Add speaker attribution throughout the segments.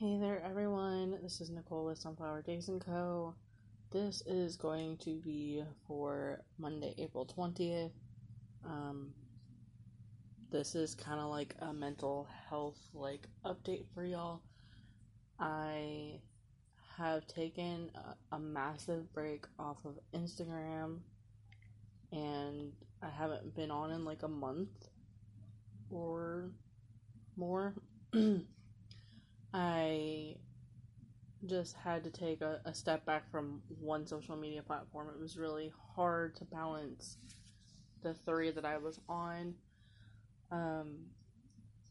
Speaker 1: Hey there, everyone. This is Nicole with Sunflower Daze and Co. This is going to be for Monday, April 20th. Um, this is kind of like a mental health like update for y'all. I have taken a, a massive break off of Instagram and I haven't been on in like a month or more. I just had to take a, a step back from one social media platform. It was really hard to balance the three that I was on. Um,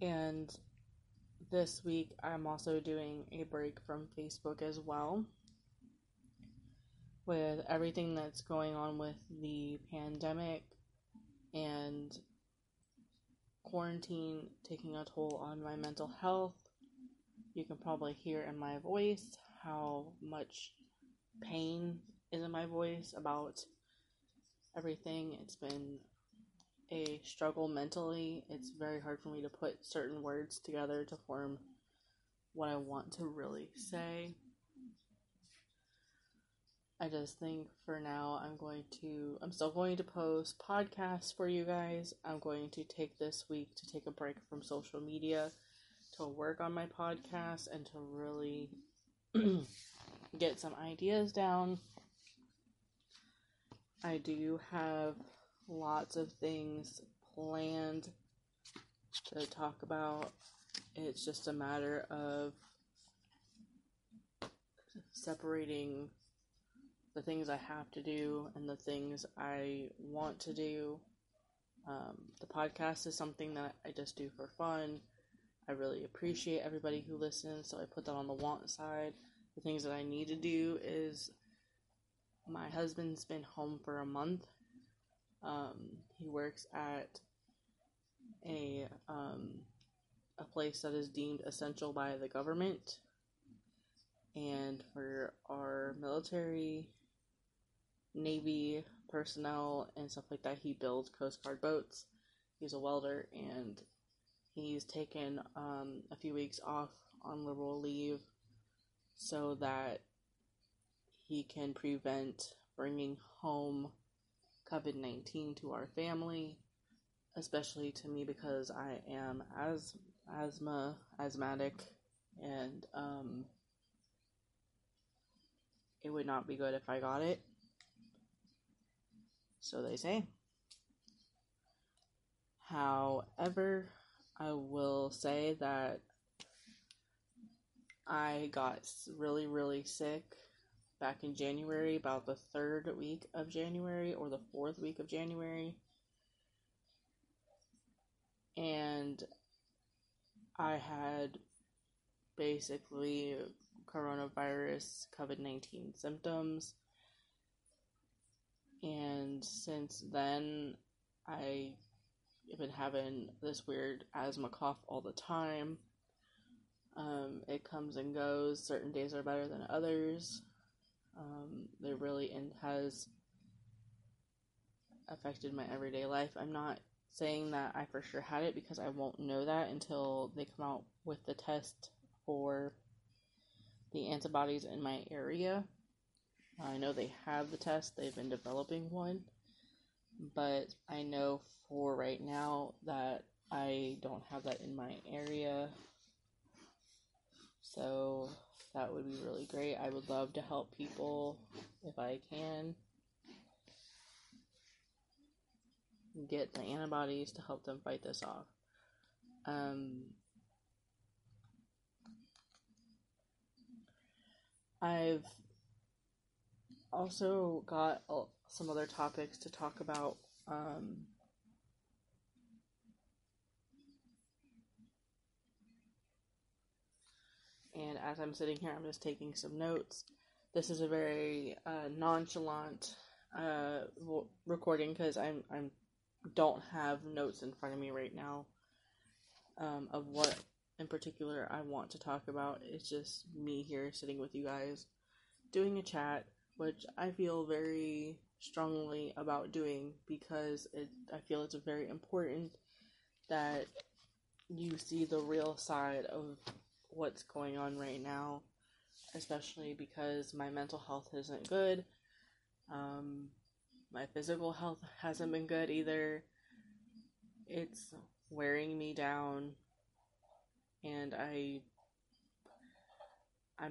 Speaker 1: and this week I'm also doing a break from Facebook as well. With everything that's going on with the pandemic and quarantine taking a toll on my mental health, you can probably hear in my voice how much pain is in my voice about everything. It's been a struggle mentally. It's very hard for me to put certain words together to form what I want to really say. I just think for now I'm going to I'm still going to post podcasts for you guys. I'm going to take this week to take a break from social media to work on my podcast and to really get some ideas down. I do have lots of things planned to talk about. It's just a matter of separating the things I have to do and the things I want to do. Um, the podcast is something that I just do for fun. I really appreciate everybody who listens, so I put that on the want side. The things that I need to do is my husband's been home for a month. Um, he works at a um, a place that is deemed essential by the government, and for our military, navy personnel, and stuff like that, he builds Coast Guard boats. He's a welder, and he's taken um, a few weeks off on liberal leave so that he can prevent bringing home COVID 19 to our family, especially to me because I am as asthma asthmatic and um, it would not be good if I got it. So they say. However, I will say that I got really, really sick back in January, about the third week of January or the fourth week of January. And I had basically coronavirus COVID 19 symptoms. And since then, I I've been having this weird asthma cough all the time. Um, it comes and goes. Certain days are better than others. Um, it really and has affected my everyday life. I'm not saying that I for sure had it because I won't know that until they come out with the test for the antibodies in my area. I know they have the test, they've been developing one, but I know for right now that I don't have that in my area. So that would be really great. I would love to help people if I can. Get the antibodies to help them fight this off. Um, I've also got some other topics to talk about. Um, and as I'm sitting here, I'm just taking some notes. This is a very uh, nonchalant uh, recording because I'm I'm don't have notes in front of me right now um, of what in particular I want to talk about. It's just me here sitting with you guys doing a chat, which I feel very strongly about doing because it, I feel it's very important that you see the real side of what's going on right now, especially because my mental health isn't good. Um, my physical health hasn't been good either. It's wearing me down, and I I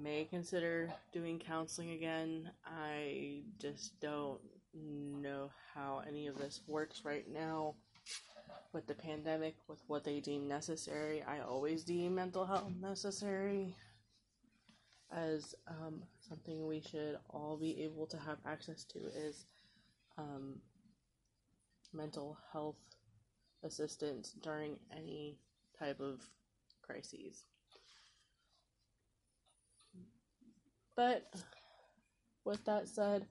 Speaker 1: may consider doing counseling again. I just don't know how any of this works right now with the pandemic, with what they deem necessary. I always deem mental health necessary as um, something we should all be able to have access to is um, mental health assistance during any type of crises. But with that said,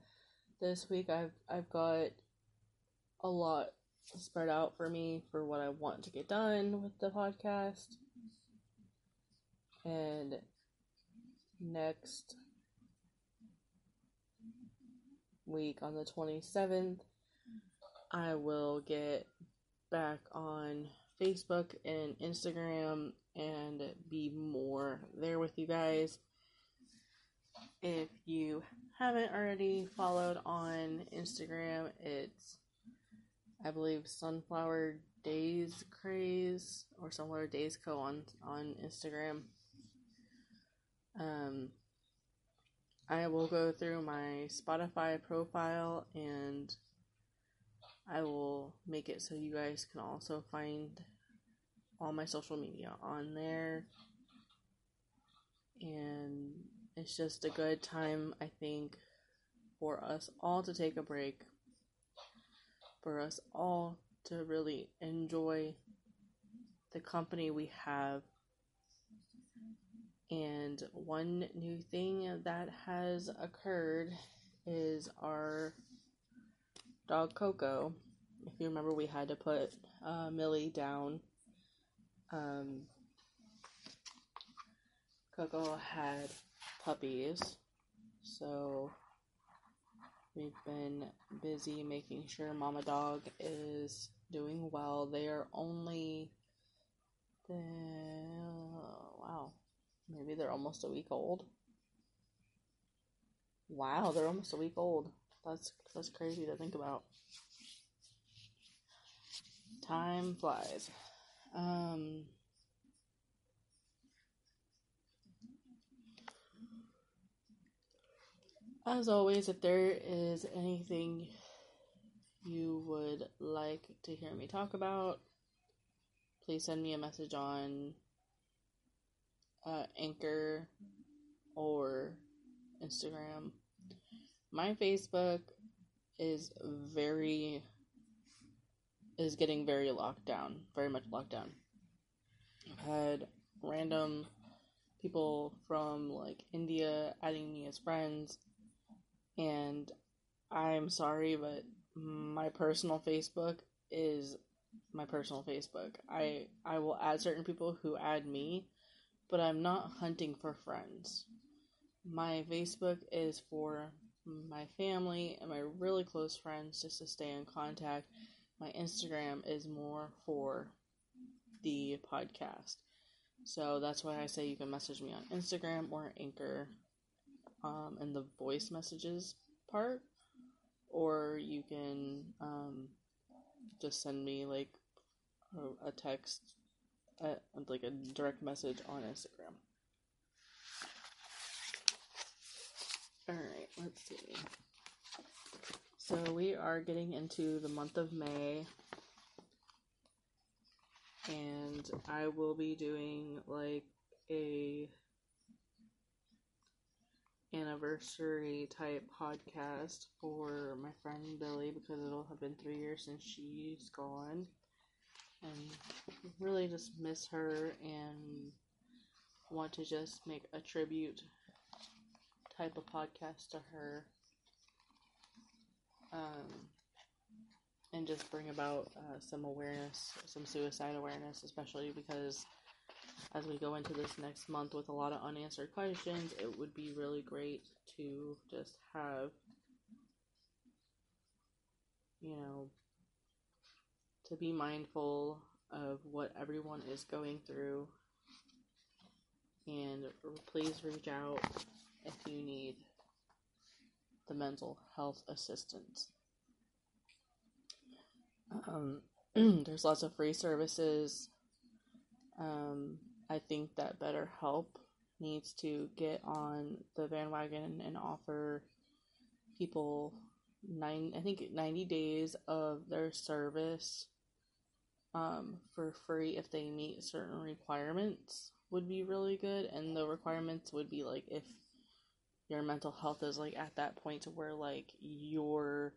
Speaker 1: this week I've I've got a lot spread out for me for what I want to get done with the podcast. And next week on the 27th, I will get back on Facebook and Instagram and be more there with you guys. If you haven't already followed on Instagram, it's I believe Sunflower Daze Craze or Sunflower Daze Co on on Instagram. Um, I will go through my Spotify profile and I will make it so you guys can also find all my social media on there. And it's just a good time, I think, for us all to take a break, for us all to really enjoy the company we have. And one new thing that has occurred is our dog Coco. If you remember, we had to put uh, Millie down. Um, Coco had puppies, so we've been busy making sure Mama Dog is doing well. They are only, the, wow, maybe they're almost a week old. Wow, they're almost a week old. That's that's crazy to think about. Time flies. Um As always, if there is anything you would like to hear me talk about, please send me a message on uh, Anchor or Instagram. My Facebook is very is getting very locked down, very much locked down. I've had random people from like India adding me as friends and I'm sorry, but my personal Facebook is my personal Facebook. I I will add certain people who add me, but I'm not hunting for friends. My Facebook is for my family and my really close friends just to stay in contact. My Instagram is more for the podcast. So that's why I say you can message me on Instagram or Anchor um, in the voice messages part, or you can um, just send me like a, text, like a direct message on Instagram. Alright, let's see. So we are getting into the month of May. And I will be doing like a anniversary type podcast for my friend Billy because it'll have been three years since she's gone. And really just miss her and want to just make a tribute type of podcast to her. Um, and just bring about uh, some awareness, some suicide awareness, especially because as we go into this next month with a lot of unanswered questions, it would be really great to just have, you know, to be mindful of what everyone is going through and please reach out if you need the mental health assistance. Um, there's lots of free services. Um, I think that BetterHelp needs to get on the bandwagon and offer people nine I think 90 days of their service um, for free if they meet certain requirements would be really good. And the requirements would be like if your mental health is like at that point to where like you're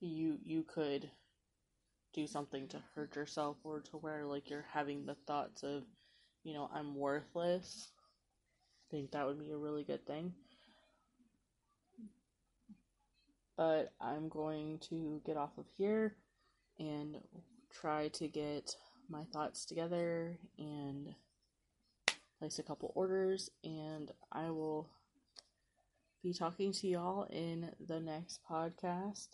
Speaker 1: you you could do something to hurt yourself or to where like you're having the thoughts of you know i'm worthless i think that would be a really good thing. But i'm going to get off of here and try to get my thoughts together and place a couple orders and i will be talking to y'all in the next podcast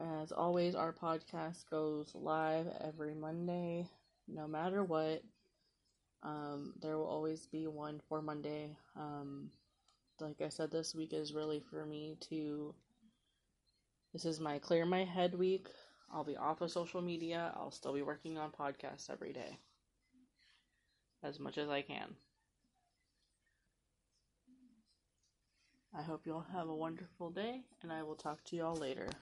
Speaker 1: as always, our podcast goes live every Monday, no matter what. Um, there will always be one for Monday. Um, like I said, this week is really for me to. This is my clear my head week. I'll be off of social media. I'll still be working on podcasts every day. As much as I can. I hope you all have a wonderful day, and I will talk to you all later.